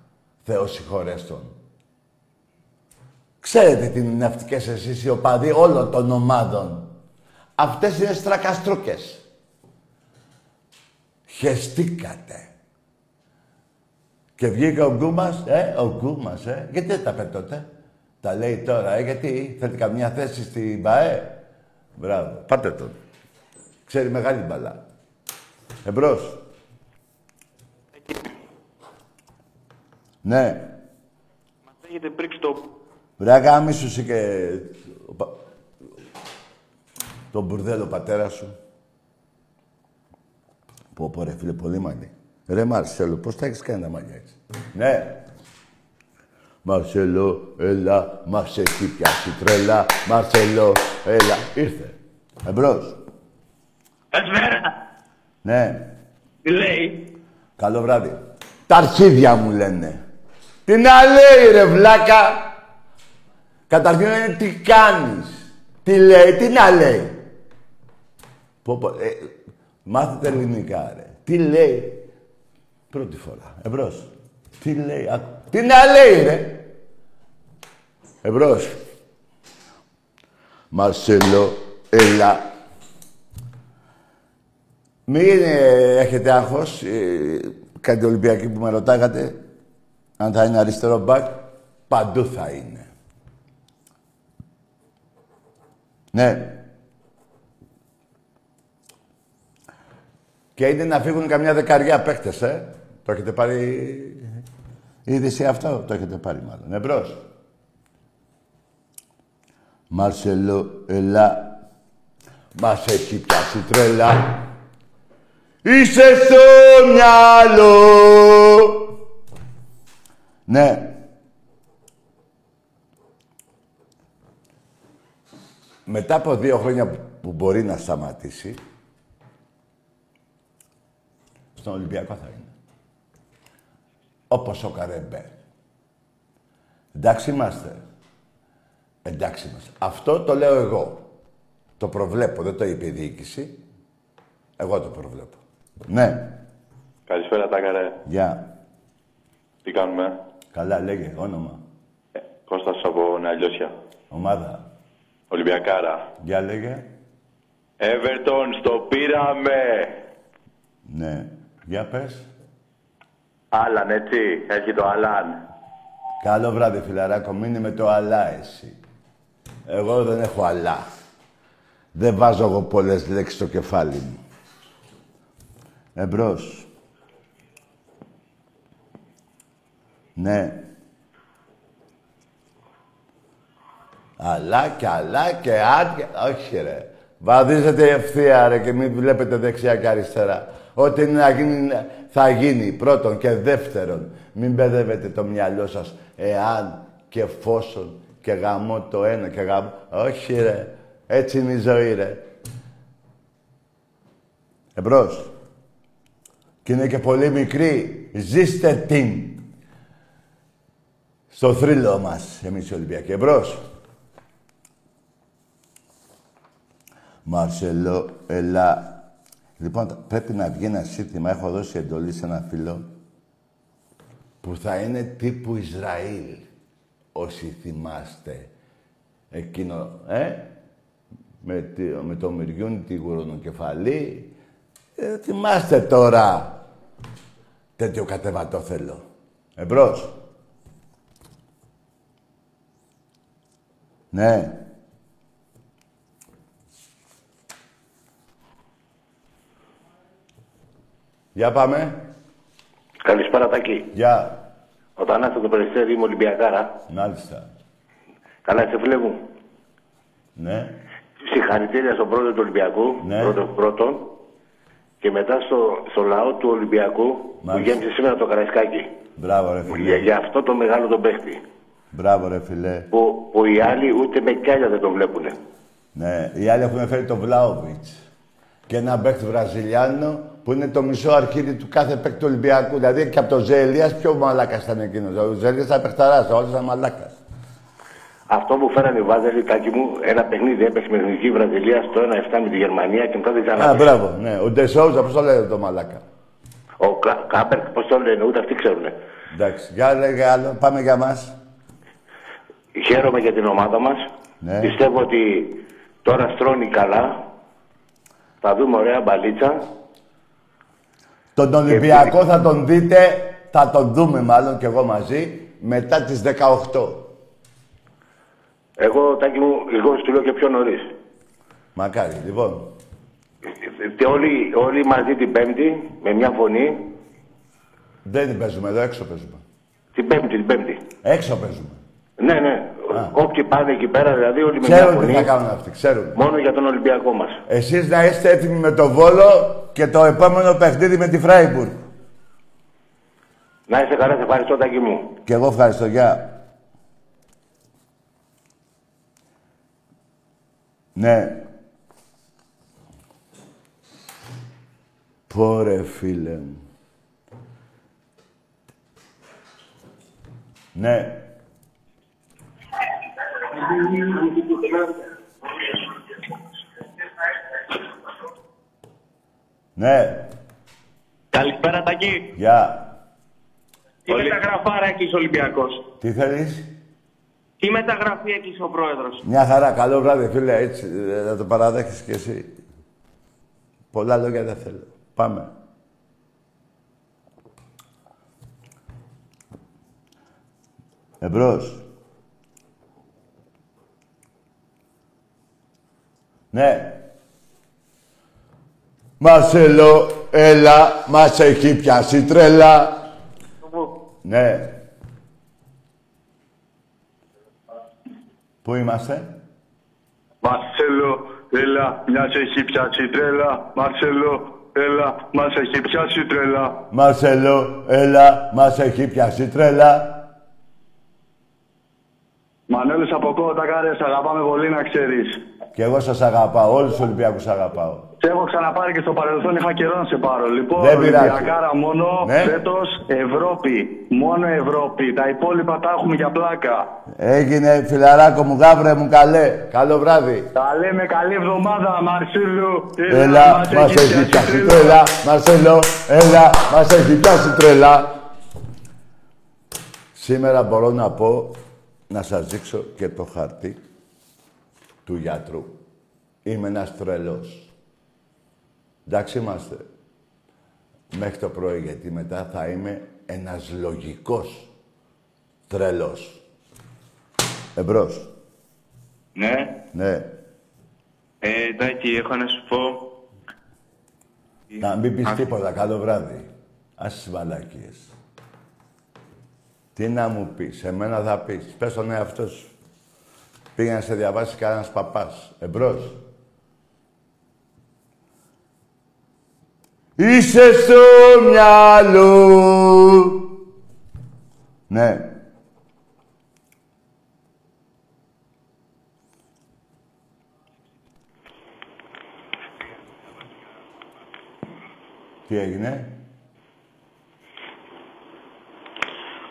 Speaker 1: Θεός συγχωρέστον. Ξέρετε τι είναι οι ναυτικές εσείς οι οπαδοί όλων των ομάδων. Αυτές είναι στρακαστρούκες. Χεστήκατε. Και βγήκε ο Γκούμας, ε, ο Γκούμας, ε. Γιατί δεν τα είπε τότε. Τα λέει τώρα, ε, γιατί θέλει καμιά θέση στην ΠΑΕ. Μπράβο, πάτε τον. Ξέρει μεγάλη μπαλά. Εμπρός. Ναι.
Speaker 7: Μας έχετε πρίξει το...
Speaker 1: Βρε γάμισου σου και... ο πα- Τον μπουρδέλο πατέρα σου. Πω πω ρε φίλε, πολύ μαλλί. Ρε Μαρσέλο, πώς τα έχεις κάνει τα μαλλιά έτσι; Ναι. Μαρσέλο, έλα, μας έχει πιάσει τρέλα. Μαρσέλο, έλα. Ήρθε. Εμπρός.
Speaker 7: Καλησπέρα.
Speaker 1: Ναι.
Speaker 7: Τι λέει;
Speaker 1: Καλό βράδυ. Τα αρχίδια μου λένε. Τι να λέει ρε βλάκα; Καταρχήν είναι τι κάνεις; Τι λέει, τι να λέει; Πω, πω, ε, μάθετε ελληνικά ρε. Τι λέει; Πρώτη φορά. Εμπρός. Τι λέει. ακού- Τι να λέει ρε; Εμπρός. Μαρσέλο, έλα. Μην ε, έχετε άγχος. Ε, κάτι Ολυμπιακή που με ρωτάγατε. Αν θα είναι αριστερό μπακ, παντού θα είναι. Ναι. Και είναι να φύγουν καμιά δεκαριά παίχτες, ε. Το έχετε πάρει είδηση αυτό; Το έχετε πάρει μάλλον. Εμπρός. Μαρσελό, έλα. Μας έχει πιάσει τρέλα. Είσαι στο μυαλό. Ναι. Μετά από δύο χρόνια που μπορεί να σταματήσει, στον Ολυμπιακό θα είναι. Όπως ο Καρεμπέρ. Εντάξει είμαστε. Εντάξει είμαστε. Αυτό το λέω εγώ. Το προβλέπω, δεν το είπε η διοίκηση. Εγώ το προβλέπω. Ναι.
Speaker 2: Καλησπέρα, Τάκαρε.
Speaker 1: Γεια.
Speaker 2: Τι κάνουμε;
Speaker 1: Καλά, λέγε, όνομα.
Speaker 2: Ε, Κώστας από Νέα Λιώσια.
Speaker 1: Ομάδα.
Speaker 2: Ολυμπιακάρα.
Speaker 1: Γεια, λέγε.
Speaker 2: Everton, στο πήραμε.
Speaker 1: Ναι. Για πες.
Speaker 2: Άλαν, έτσι. Έχει το Άλαν.
Speaker 1: Καλό βράδυ, φιλαράκο. Μείνε με το αλλά εσύ. Εγώ δεν έχω αλλά. Δεν βάζω εγώ πολλές λέξεις στο κεφάλι μου. Εμπρός. Ναι. Αλλά και αλλά και άδεια. Όχι ρε. Βαδίζετε ευθεία ρε και μην βλέπετε δεξιά και αριστερά. Ό,τι είναι να γίνει θα γίνει. Πρώτον και δεύτερον. Μην μπερδεύετε το μυαλό σας. Εάν και εφόσον και γαμώ το ένα και γαμώ... Όχι ρε. Έτσι είναι η ζωή ρε. Εμπρός. Και είναι και πολύ μικρή. Ζήστε την. Στο θρύλο μας, εμείς οι Ολυμπιακοί. Εμπρός. Μαρσελό, ελά. Λοιπόν, πρέπει να βγει ένα σύνθημα. Έχω δώσει εντολή σε ένα φίλο που θα είναι τύπου Ισραήλ. Όσοι θυμάστε. Εκείνο, ε, με, τη, με το Μυριούνι τη γουρονοκεφαλή. Ε, θυμάστε τώρα. Τέτοιο κατεβατό θέλω. Εμπρός. Ναι. Για πάμε.
Speaker 3: Καλησπέρα, Τάκη.
Speaker 1: Γεια.
Speaker 3: Όταν έρθω το Περιστέρι είμαι Ολυμπιακάρα.
Speaker 1: Μάλιστα.
Speaker 3: Καλά, είσαι φίλε μου.
Speaker 1: Ναι.
Speaker 3: Συγχαρητήρια στον πρόεδρο του Ολυμπιακού.
Speaker 1: Ναι.
Speaker 3: Πρώτον, πρώτον. Και μετά στο, στο λαό του Ολυμπιακού που
Speaker 1: Μάλιστα.
Speaker 3: γέμισε σήμερα το Καραϊσκάκι.
Speaker 1: Μπράβο, ρε
Speaker 3: Για,
Speaker 1: φίλε.
Speaker 3: για αυτό το μεγάλο τον παίχτη.
Speaker 1: Μπράβο, ρε φίλε.
Speaker 3: Που, που οι άλλοι ούτε με κιάλια δεν τον βλέπουν.
Speaker 1: Ναι, οι άλλοι έχουν φέρει τον Βλάοβιτς. Και ένα παίκτη Βραζιλιάνο που είναι το μισό αρχίδι του κάθε παίκτη του Ολυμπιακού. Δηλαδή και από τον Ζέλιας πιο μαλάκας ήταν εκείνος. Ο Ζέλιας ήταν παιχταράς, ο άλλος ήταν μαλάκας.
Speaker 3: Αυτό που φέρανε οι Βάζελοι, Τάκη μου, ένα παιχνίδι έπαιξε με την Εθνική Βραζιλία στο 1-7 με τη Γερμανία και μετά δεν
Speaker 1: Α,
Speaker 3: ξανά.
Speaker 1: μπράβο, ναι. Ο Ντεσόουζα, πώς το λένε το μαλάκα;
Speaker 3: Ο Κα- Κάμπερ, πώς το λένε, ούτε αυτοί ξέρουν.
Speaker 1: Εντάξει, για λέγε άλλο. Πάμε για μας.
Speaker 3: Χαίρομαι για την ομάδα μας.
Speaker 1: Ναι.
Speaker 3: Πιστεύω ότι τώρα στρώνει καλά. Θα δούμε ωραία μπαλίτσα.
Speaker 1: Τον Ολυμπιακό θα τον δείτε, θα τον δούμε μάλλον και εγώ μαζί, μετά τις 18.
Speaker 3: Εγώ, Τάκη μου, εγώ σου λέω και πιο νωρίς.
Speaker 1: Μακάρι, λοιπόν.
Speaker 3: Και όλοι, όλοι μαζί την Πέμπτη, με μια φωνή.
Speaker 1: Δεν την παίζουμε εδώ, έξω παίζουμε.
Speaker 3: Την Πέμπτη, την Πέμπτη.
Speaker 1: Έξω παίζουμε.
Speaker 3: Ναι, ναι. Όποιοι πάνε εκεί πέρα, δηλαδή όλοι με μια
Speaker 1: Ξέρουν τι
Speaker 3: φωνή.
Speaker 1: θα κάνουν αυτοί, ξέρουν.
Speaker 3: Μόνο για τον Ολυμπιακό μας.
Speaker 1: Εσείς να είστε έτοιμοι με το Βόλο και το επόμενο παιχνίδι με τη Φράιμπουργκ.
Speaker 3: Να είσαι καλά, σε ευχαριστώ, Τάκη μου.
Speaker 1: Και εγώ ευχαριστώ, γεια. Ναι. Πόρε φίλε μου. Ναι. Ναι.
Speaker 7: Καλησπέρα, Τάκη.
Speaker 1: Γεια.
Speaker 7: Τι μεταγραφάρα εκεί Ολυμπιακός;
Speaker 1: Τι θέλεις;
Speaker 7: Τι μεταγραφή εκεί ο πρόεδρος;
Speaker 1: Μια χαρά, καλό βράδυ, φίλε. Έτσι, ε, να το παραδέχεις κι εσύ. Πολλά λόγια δεν θέλω. Πάμε. Εμπρός. Ναι. Μαρσελό, έλα, μας έχει πιάσει τρέλα. Ναι. Πού είμαστε;
Speaker 5: Μαρσέλο, έλα, μιας σε έχει πιάσει τρέλα. Μαρσέλο, έλα, μας έχει πιάσει τρέλα.
Speaker 1: Μαρσέλο, έλα, μας έχει πιάσει τρέλα.
Speaker 5: Μανώλης από κότα κάρες, αγαπάμε πολύ να ξέρεις.
Speaker 1: Και εγώ σας αγαπάω, όλους τους Ολυμπιακούς αγαπάω.
Speaker 5: Σε έχω ξαναπάρει και στο παρελθόν είχα καιρό να σε πάρω. Λοιπόν,
Speaker 1: Δεν πειράζει.
Speaker 5: Ολυμπιακάρα μόνο
Speaker 1: Ναι.
Speaker 5: φέτος Ευρώπη. Μόνο Ευρώπη. Τα υπόλοιπα τα έχουμε για πλάκα.
Speaker 1: Έγινε φιλαράκο μου, γάβρε μου, καλέ. Καλό βράδυ.
Speaker 5: Τα λέμε καλή εβδομάδα, Μαρσίλου.
Speaker 1: Έλα, μας έχει πιάσει τρέλα. Μαρσέλο, έλα, μας έχει πιάσει τρέλα. Σήμερα μπορώ να πω, να σας δείξω και το χαρτί του γιατρού. Είμαι ένας τρελός. Εντάξει είμαστε. Μέχρι το πρωί, γιατί μετά θα είμαι ένας λογικός τρελός. Εμπρός.
Speaker 7: Ναι.
Speaker 1: Ναι.
Speaker 7: Ε, Τάκη, έχω να σου πω.
Speaker 1: Να μην πεις τίποτα. Καλό βράδυ. Ας τις μαλακίες. Τι να μου πεις. Εμένα θα πεις. Πες τον εαυτό σου. Πήγα να σε διαβάσει κανένας παπάς. Εμπρός. Είσαι στο μυαλό. Ναι. Τι έγινε;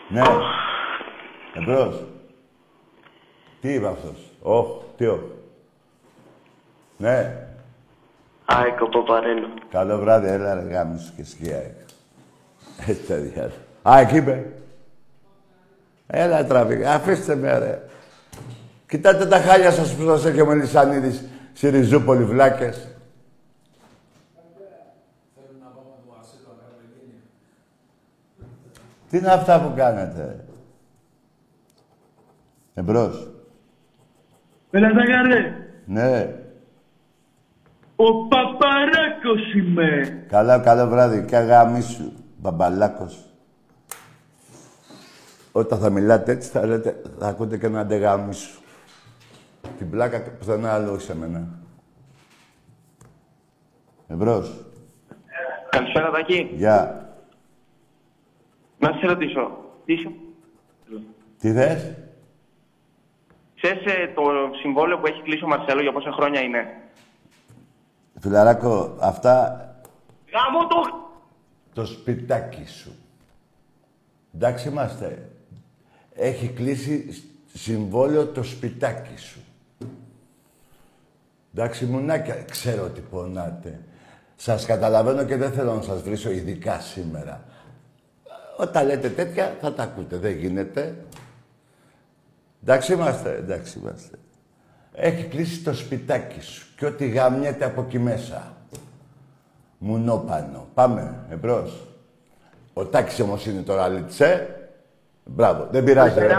Speaker 1: Ναι. Εμπρός. Τι είπε αυτός; Όχ, τι όχ. Ναι.
Speaker 8: ΑΕΚ από Παρένο.
Speaker 1: Καλό βράδυ, έλα ρε γάμισου και σκιά. Έτσι τα διάλα. Α, εκεί είπε. Έλα τραβή, αφήστε με ρε. Κοιτάτε τα χάλια σας που σας έχει ο Μελισανίδης στη Ριζούπολη, βλάκες. Τι είναι αυτά που κάνετε. Εμπρός.
Speaker 5: Έλα, Ζαγαρέ.
Speaker 1: Ναι.
Speaker 5: Ο Παπαράκος είμαι.
Speaker 1: Καλά, καλό βράδυ. Και αγάμισου, μπαμπαλάκος. Όταν θα μιλάτε έτσι, θα, λέτε, θα ακούτε και ένα αντεγάμισου. Την πλάκα πουθενά άλλο σε μένα. Εμπρός.
Speaker 7: Καλησπέρα, Τάκη.
Speaker 1: Γεια.
Speaker 7: Να σε ρωτήσω. Τι είσαι...
Speaker 1: Τι θες;
Speaker 7: Ξέρεις ε, το συμβόλαιο που έχει κλείσει ο Μαρσέλο για πόσα χρόνια είναι;
Speaker 1: Φιλαράκο, αυτά
Speaker 7: Γάμο το...
Speaker 1: το σπιτάκι σου. Εντάξει είμαστε. Έχει κλείσει σ- συμβόλαιο το σπιτάκι σου. Εντάξει, μουνάκια, ξέρω ότι πονάτε. Σας καταλαβαίνω και δεν θέλω να σας βρίσω ειδικά σήμερα. Όταν λέτε τέτοια θα τα ακούτε, δεν γίνεται. Εντάξει είμαστε, εντάξει είμαστε. Έχει κλείσει το σπιτάκι σου και ό,τι γαμιέται από εκεί μέσα. Μουνόπανο. Πάμε, εμπρός. Ο Τάκης όμως είναι τώρα λίτσε. Μπράβο, δεν πειράζει. ρε.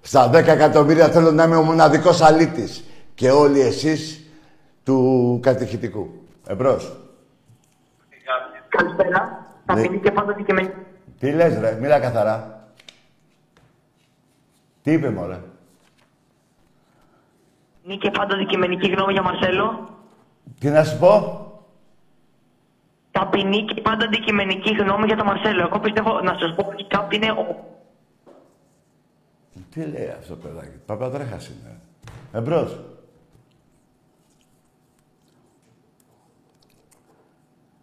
Speaker 1: Στα 10 εκατομμύρια θέλω να είμαι ο μοναδικός αλήτης. Και όλοι εσείς του κατηχητικού. Εμπρός.
Speaker 6: Καλησπέρα.
Speaker 1: Ναι.
Speaker 6: Ταπεινή και πάντα δικαιμένη.
Speaker 1: Τι λες ρε, μίλα καθαρά. Τι είπε μωρέ;
Speaker 6: Είναι και πάντα δικαιωμενική γνώμη για Μαρσέλο.
Speaker 1: Τι να σου πω;
Speaker 6: Ταπεινή και πάντα αντικειμενική γνώμη για τον Μαρσέλο. Εγώ πιστεύω να σας πω ότι κάτι είναι ο.
Speaker 1: Τι λέει αυτό το παιδάκι; Παπαδρέχας είναι. Εμπρός.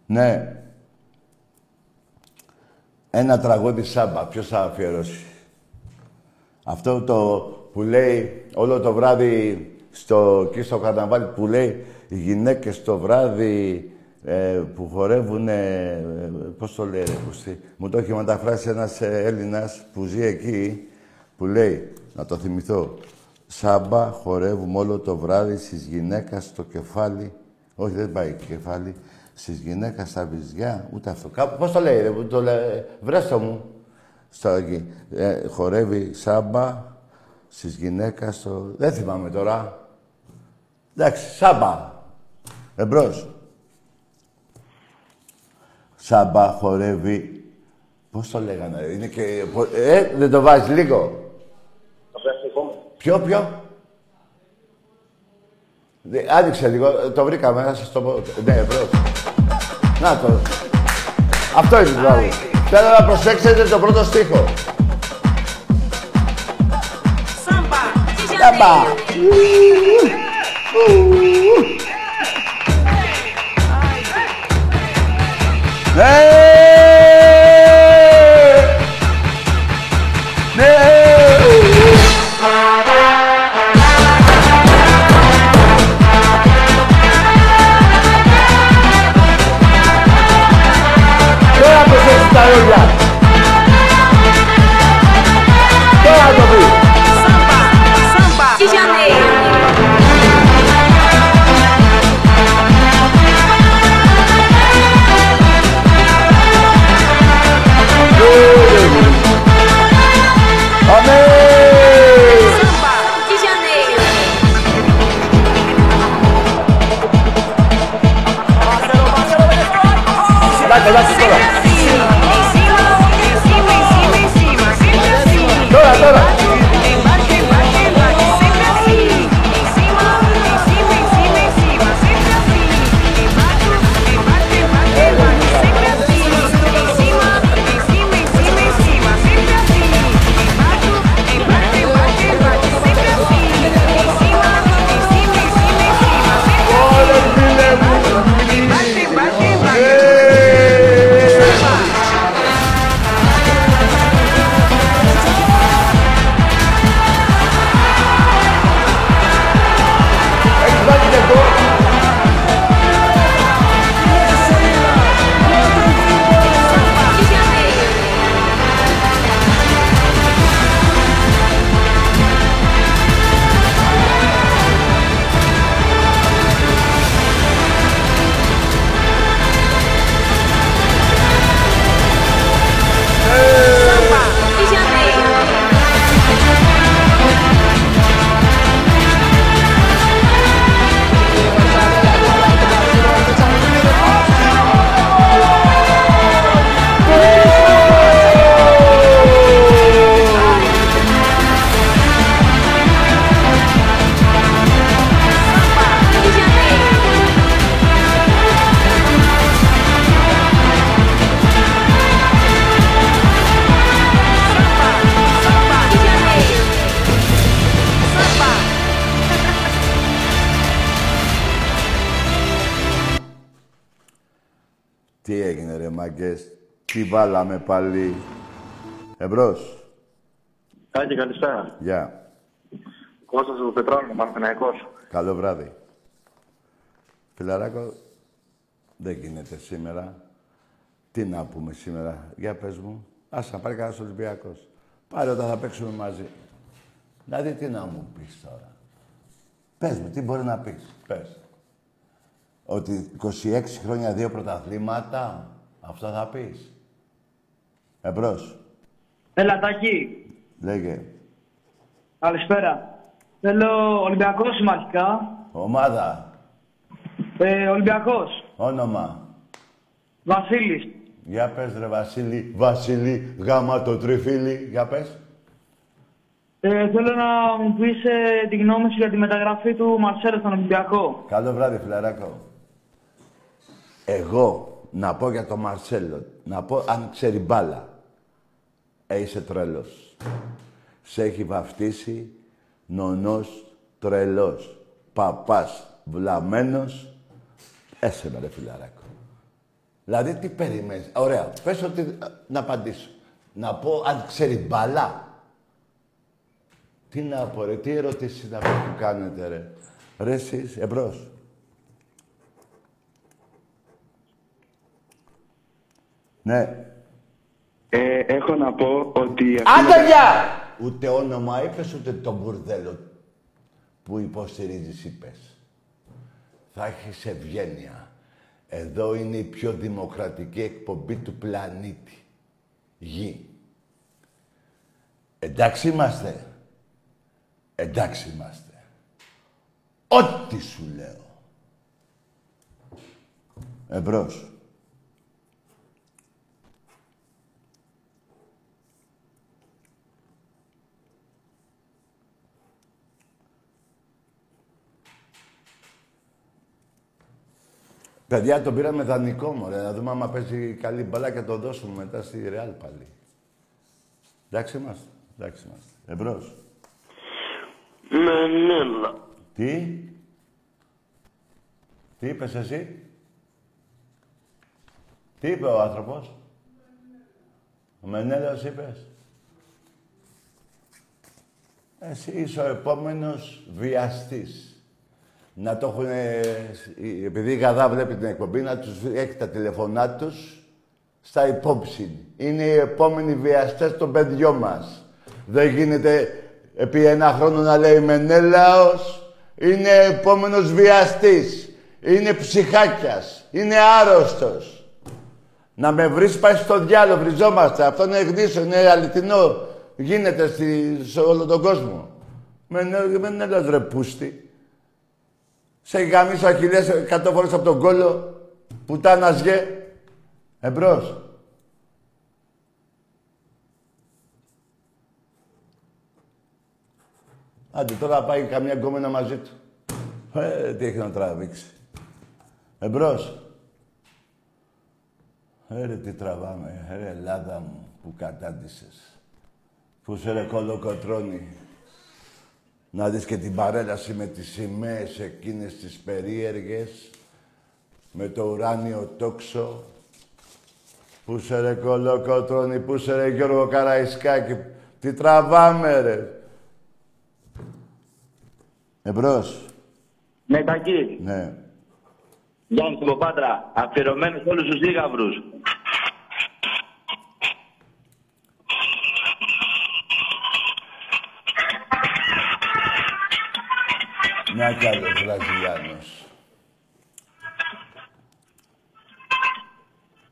Speaker 1: Ναι. Ένα τραγούδι σάμπα. Ποιος θα αφιερώσει; Αυτό το που λέει όλο το βράδυ στο, εκεί στο καρναβάλι που λέει οι γυναίκες το βράδυ ε, που χορεύουν, ε, πώς το λέει ρε Κωστή. Μου το έχει μεταφράσει ένας ε, Έλληνας που ζει εκεί, που λέει, να το θυμηθώ, Σάμπα χορεύουμε όλο το βράδυ στις γυναίκας στο κεφάλι, όχι δεν πάει κεφάλι, στις γυναίκας στα βυζιά, ούτε αυτό. Κάπου, πώς το λέει, ρε, που το λέει, βρες το μου. Στο, εκεί. ε, χορεύει σάμπα στις γυναίκας στο... Δεν θυμάμαι τώρα. Εντάξει, σάμπα. Εμπρός. Σάμπα χορεύει. Πώς το λέγανε, ρε, είναι και... πο- Ε, δεν το βάζεις λίγο. Ποιο, ποιο; Δε- Άνοιξε λίγο, ε, το βρήκαμε, να σας το πω. Ναι, εμπρός. Να το. Αυτό είναι το τραγούδι. Θέλω να προσέξετε το πρώτο στίχο. Σάμπα. Ναι! Μάγκες. Τι βάλαμε πάλι. Εμπρός.
Speaker 9: Τάκη, καλησπέρα.
Speaker 1: Γεια.
Speaker 9: Κώστας από Πετρώνο, Παναθηναϊκός.
Speaker 1: Καλό βράδυ. Φιλαράκο, δεν γίνεται σήμερα. Τι να πούμε σήμερα. Για πες μου. Ας να πάρει κανένας Ολυμπιακός. Πάρε όταν θα παίξουμε μαζί. Δηλαδή τι να μου πεις τώρα. Πες μου, τι μπορεί να πεις. Πες. Ότι 26 χρόνια δύο πρωταθλήματα. Αυτό θα πεις. Εμπρός.
Speaker 10: Έλα, Τάκη.
Speaker 1: Λέγε.
Speaker 10: Καλησπέρα. Θέλω Ολυμπιακός είμαι αρχικά.
Speaker 1: Ομάδα.
Speaker 10: Ε, Ολυμπιακός.
Speaker 1: Όνομα.
Speaker 10: Βασίλης.
Speaker 1: Για πες ρε Βασίλη. Βασίλη, γάμα το τριφύλι. Για πες.
Speaker 10: Ε, θέλω να μου πεις ε, τη γνώμη σου για τη μεταγραφή του Μαρσέλο στον Ολυμπιακό.
Speaker 1: Καλό βράδυ, φιλαράκο. Εγώ να πω για τον Μαρσέλο, να πω αν ξέρει μπάλα. Ε, είσαι τρελός. Σε έχει βαφτίσει νονός τρελός. Παπάς βλαμμένος. Έσε με ρε φιλαράκο. Δηλαδή τι περιμένεις. Ωραία. Πες ότι να απαντήσω. Να πω αν ξέρει μπάλα. Τι να πω ρε, τι ερωτήσεις είναι αυτές που κάνετε ρε. Ρε εσείς, εμπρός. Ναι.
Speaker 9: Ε, έχω να πω ότι...
Speaker 1: Άντε γεια! Ούτε όνομα είπες, ούτε το μπουρδέλο που υποστηρίζεις είπες. Θα έχεις ευγένεια. Εδώ είναι η πιο δημοκρατική εκπομπή του πλανήτη. Γη. Εντάξει είμαστε. Εντάξει είμαστε. Ό,τι σου λέω. Εμπρός. Παιδιά, τον πήραμε δανεικό, μωρέ. Να δούμε άμα παίζει καλή μπαλά και το δώσουμε μετά στη Ρεάλ πάλι. Εντάξει είμαστε. Εντάξει είμαστε. Εμπρός.
Speaker 8: Μενέλα.
Speaker 1: Τι; Τι είπες εσύ; Τι είπε ο άνθρωπος; Ο Μενέλαος είπες; Εσύ είσαι ο επόμενος βιαστής. Να το έχουν, επειδή η Γαδά βλέπει την εκπομπή, να τους έχει τα τηλεφωνά τους στα υπόψη. Είναι οι επόμενοι βιαστές των παιδιών μας. Δεν γίνεται επί ένα χρόνο να λέει Μενέλαος, είναι επόμενος βιαστής. Είναι ψυχάκιας. Είναι άρρωστος. Να με βρεις πάει στο διάλογο, βριζόμαστε. Αυτό είναι γνήσιο, είναι αληθινό. Γίνεται στη, σε όλο τον κόσμο. Μενέλαος, Μενέλαος ρε πούστη. Σε γαμίσω αχιλές εκατό φορές από τον κόλο. Πουτάνας γε. Εμπρός. Άντε τώρα πάει καμιά γκόμενα μαζί του. Ε, τι έχει να τραβήξει. Εμπρός. Ε, ρε, τι τραβάμε. Ε, ρε, Ελλάδα μου, που κατάντησες. Πού σε ρε κολοκοτρώνει. Να δεις και την παρέλαση με τις σημαίες εκείνες τις περίεργες. Με το ουράνιο τόξο. Πού σε ρε κολοκοτρώνει, πού σε ρε Γιώργο Καραϊσκάκη. Τι τραβάμε ρε. Εμπρός.
Speaker 7: Ναι, Τακί.
Speaker 1: Ναι.
Speaker 7: Γιάννη Κολοπάτρα. Αφιερωμένος σε όλους τους δίγαυρους.
Speaker 1: Μια κι άλλος Βραζιλιάνος.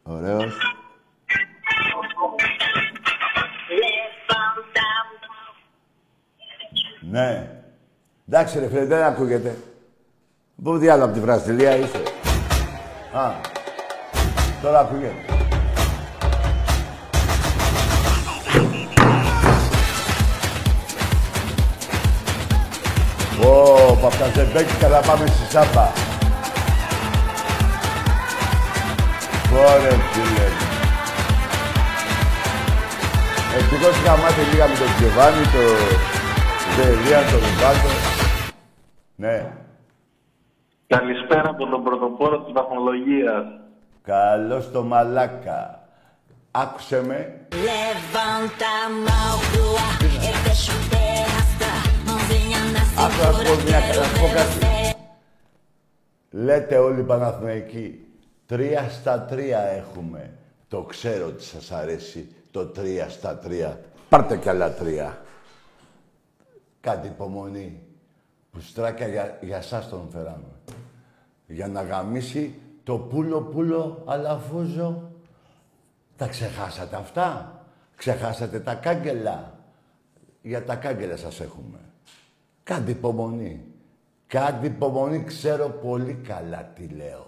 Speaker 1: Ωραίος. Ναι. Εντάξει ρε φίλε, δεν ακούγεται. Πού διάλογο από τη Βραζιλία είσαι. Α, τώρα ακούγεται. Ω, Παπταζεμπέκη, καλά πάμε στη Σάμπα. Ωραία, φίλε. Ευτυχώς είχα μάθει λίγα με τον Τζιωβάνι, το Δελία, τον Ριβάλτο. Ναι.
Speaker 9: Καλησπέρα από τον πρωτοπόρο της βαθμολογίας.
Speaker 1: Καλώς το μαλάκα. Άκουσε με.
Speaker 11: Levanta a
Speaker 1: Άκου να σου πω μια
Speaker 11: cintura,
Speaker 1: να σου πω
Speaker 11: quero
Speaker 1: κάτι.
Speaker 11: ver você.
Speaker 1: Λέτε όλοι οι Παναθηναϊκοί. Τρία στα τρία έχουμε. Το ξέρω ότι σας αρέσει το τρία στα τρία. Πάρτε κι άλλα τρία. Κάτι υπομονή. Πουστράκια για, για σας τον φέραμε. Για να γαμίσει το πουλο πουλο αλαφούζο. Τα ξεχάσατε αυτά; Ξεχάσατε τα κάγκελα; Για τα κάγκελα σας έχουμε. Κάντε υπομονή. Κάντε υπομονή, ξέρω πολύ καλά τι λέω.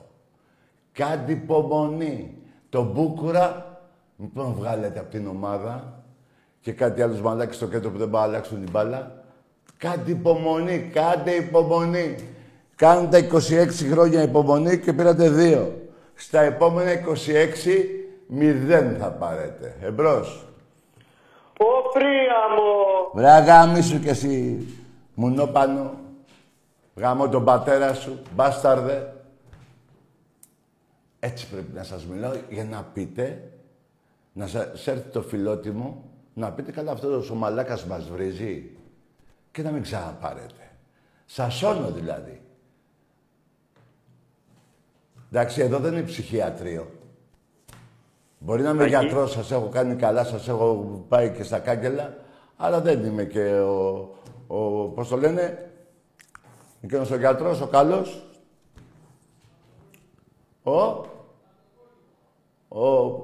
Speaker 1: Κάντε υπομονή. Το Μπούκουρα, μην τον βγάλετε από την ομάδα και κάτι άλλους μαλάκες στο κέντρο που δεν πάνε να αλλάξουν την μπάλα. Κάντε υπομονή, κάντε υπομονή. Κάντε 26 χρόνια υπομονή και πήρατε δύο. Στα επόμενα 26, μηδέν θα πάρετε. Εμπρός.
Speaker 5: Ω Πρίαμο!
Speaker 1: Βρε γάμισου κι εσύ, μουνόπανο. Γάμω τον πατέρα σου, μπάσταρδε. Έτσι πρέπει να σας μιλάω για να πείτε, να σας έρθει το φιλότιμο, να πείτε καλά αυτός ο μαλάκας μας βρίζει και να μην ξαναπάρετε. Σας σώνω δηλαδή. Εντάξει, εδώ δεν είναι ψυχιατρίο. Μπορεί να είμαι
Speaker 9: Τάκη.
Speaker 1: γιατρός, σας έχω κάνει καλά, σας έχω πάει και στα κάγκελα, αλλά δεν είμαι και ο, ο πώς το λένε, εκείνος ο γιατρός, ο καλός. Ο, ο,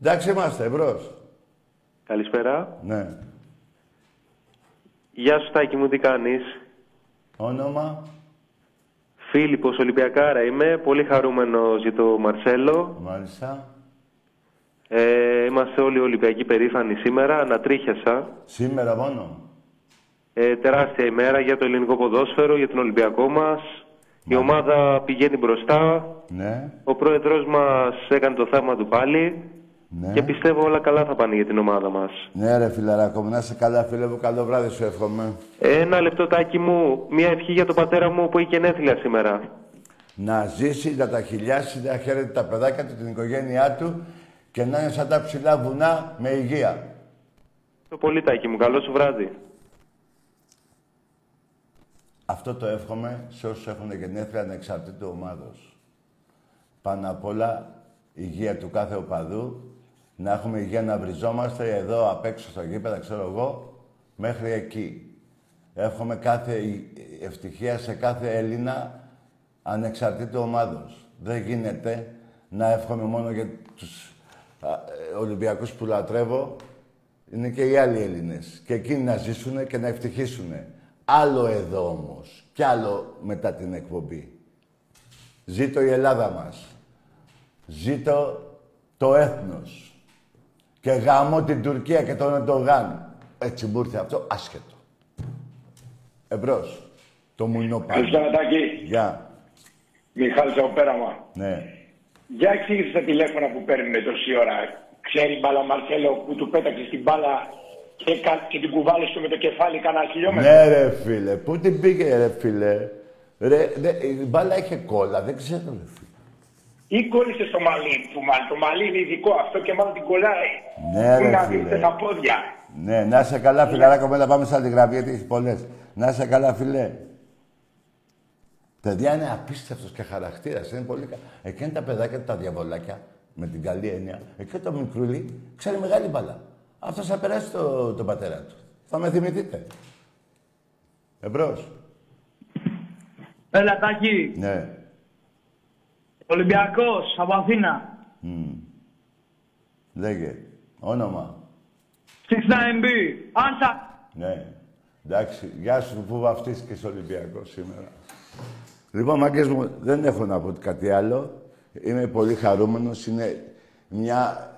Speaker 1: εντάξει είμαστε, εμπρός.
Speaker 9: Καλησπέρα.
Speaker 1: Ναι.
Speaker 9: Γεια σου Τάκη μου, τι κάνεις;
Speaker 1: Όνομα,
Speaker 9: Φίλιππος Ολυμπιακάρα είμαι, πολύ χαρούμενος για το Μαρσέλο.
Speaker 1: μάλιστα.
Speaker 9: Ε, είμαστε όλοι Ολυμπιακοί περήφανοι σήμερα, ανατρίχιασα.
Speaker 1: Σήμερα μόνο.
Speaker 9: Ε, τεράστια ημέρα για το ελληνικό ποδόσφαιρο, για τον Ολυμπιακό μας. Η ομάδα πηγαίνει μπροστά.
Speaker 1: Ναι,
Speaker 9: Ο πρόεδρος μας έκανε το θαύμα του πάλι.
Speaker 1: ναι.
Speaker 9: Και πιστεύω όλα καλά θα πάνε για την ομάδα μας.
Speaker 1: Ναι, ρε φιλαράκο μου, να είσαι καλά, φίλε μου. Καλό βράδυ σου εύχομαι.
Speaker 9: Ένα λεπτό τάκι μου, μια ευχή για τον πατέρα μου που έχει γενέθλια σήμερα.
Speaker 1: Να ζήσει, να τα χιλιάσει, να χαίρεται τα παιδάκια του, την οικογένειά του και να είναι σαν τα ψηλά βουνά με υγεία.
Speaker 9: Το πολύ τάκι μου, καλό σου βράδυ.
Speaker 1: Αυτό το εύχομαι σε όσους έχουν γενέθλια ανεξαρτήτου ομάδος. Πάνω απ' όλα, υγεία του κάθε οπαδού, να έχουμε υγεία να βριζόμαστε εδώ απ' έξω στο γήπεδα, ξέρω εγώ, μέχρι εκεί. Εύχομαι κάθε ε- ευτυχία σε κάθε Έλληνα ανεξαρτήτου ομάδος. Δεν γίνεται να εύχομαι μόνο για τους α, ε, Ολυμπιακούς που λατρεύω. Είναι και οι άλλοι Έλληνες. Και εκείνοι να ζήσουν και να ευτυχήσουν. Άλλο εδώ όμως. Κι άλλο μετά την εκπομπή. Ζήτω η Ελλάδα μας. Ζήτω το έθνος. Και γαμώ την Τουρκία και τον Ερντογάν. Έτσι μου ήρθε αυτό, άσχετο. Εμπρός. Το μουνόπαλο.
Speaker 12: Καλησπέρα Τάκη.
Speaker 1: Γεια.
Speaker 12: Μιχάλης από Πέραμα.
Speaker 1: Ναι.
Speaker 12: Για εξήγησε τα τηλέφωνα που παίρνουμε τόση ώρα. Ξέρει μπάλα ο Μαρσέλο που του πέταξε την μπάλα και, κα- και την κουβάλες του με το κεφάλι κανένα χιλιόμετρο.
Speaker 1: Ναι ρε φίλε. Πού την πήγε ρε φίλε; Ρε, δε, η μπάλα είχε κόλλα. Δεν ξέρω ρε φίλε.
Speaker 12: Ή κόλλησε στο μαλλί του μάλλον. Το μαλλί είναι ειδικό αυτό και μάλλον την κολλάει.
Speaker 1: Ναι,
Speaker 12: Πού
Speaker 1: ρε,
Speaker 12: να
Speaker 1: φίλε.
Speaker 12: δείτε τα πόδια.
Speaker 1: Ναι, να είσαι καλά φιλαράκο. Μετά πάμε σαν τη γραφή γιατί έχεις πολλές. Να είσαι καλά φίλε. Παιδιά είναι απίστευτος και χαρακτήρας. Είναι πολύ καλά. Εκείνη τα παιδάκια, τα διαβολάκια, με την καλή έννοια, εκεί το μικρούλι ξέρει μεγάλη μπάλα. Αυτός θα περάσει το, τον πατέρα του. Θα με θυμηθείτε. Εμπρός.
Speaker 10: Έλα, Τάκη.
Speaker 1: Ναι.
Speaker 10: Ολυμπιακός, από Αθήνα.
Speaker 1: Μμ. Λέγε. Όνομα.
Speaker 10: 69B. Άνσα.
Speaker 1: Ναι. Εντάξει. Γεια σου που βαφτίστηκες Ολυμπιακός σήμερα. Λοιπόν, μάγκες μου, δεν έχω να πω κάτι άλλο. Είμαι πολύ χαρούμενος. Είναι μια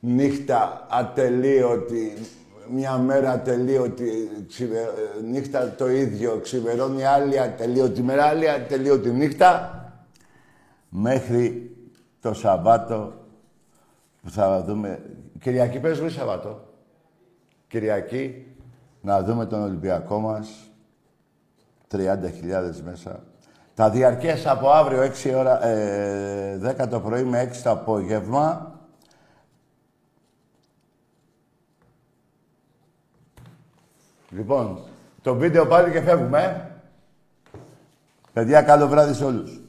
Speaker 1: νύχτα ατελείωτη, μια μέρα ατελείωτη, ξημε- νύχτα το ίδιο, ξημερώνει άλλη ατελείωτη μέρα, άλλη ατελείωτη νύχτα, μέχρι το Σαββάτο που θα δούμε... Κυριακή παίζουμε Σαββάτο; Κυριακή να δούμε τον Ολυμπιακό μας. 30.000 μέσα. Θα διαρκέσει από αύριο 6 ώρα, ε, 10 το πρωί με 6 το απόγευμα. Λοιπόν, το βίντεο πάλι και φεύγουμε, ε. Παιδιά, καλό βράδυ σε όλους.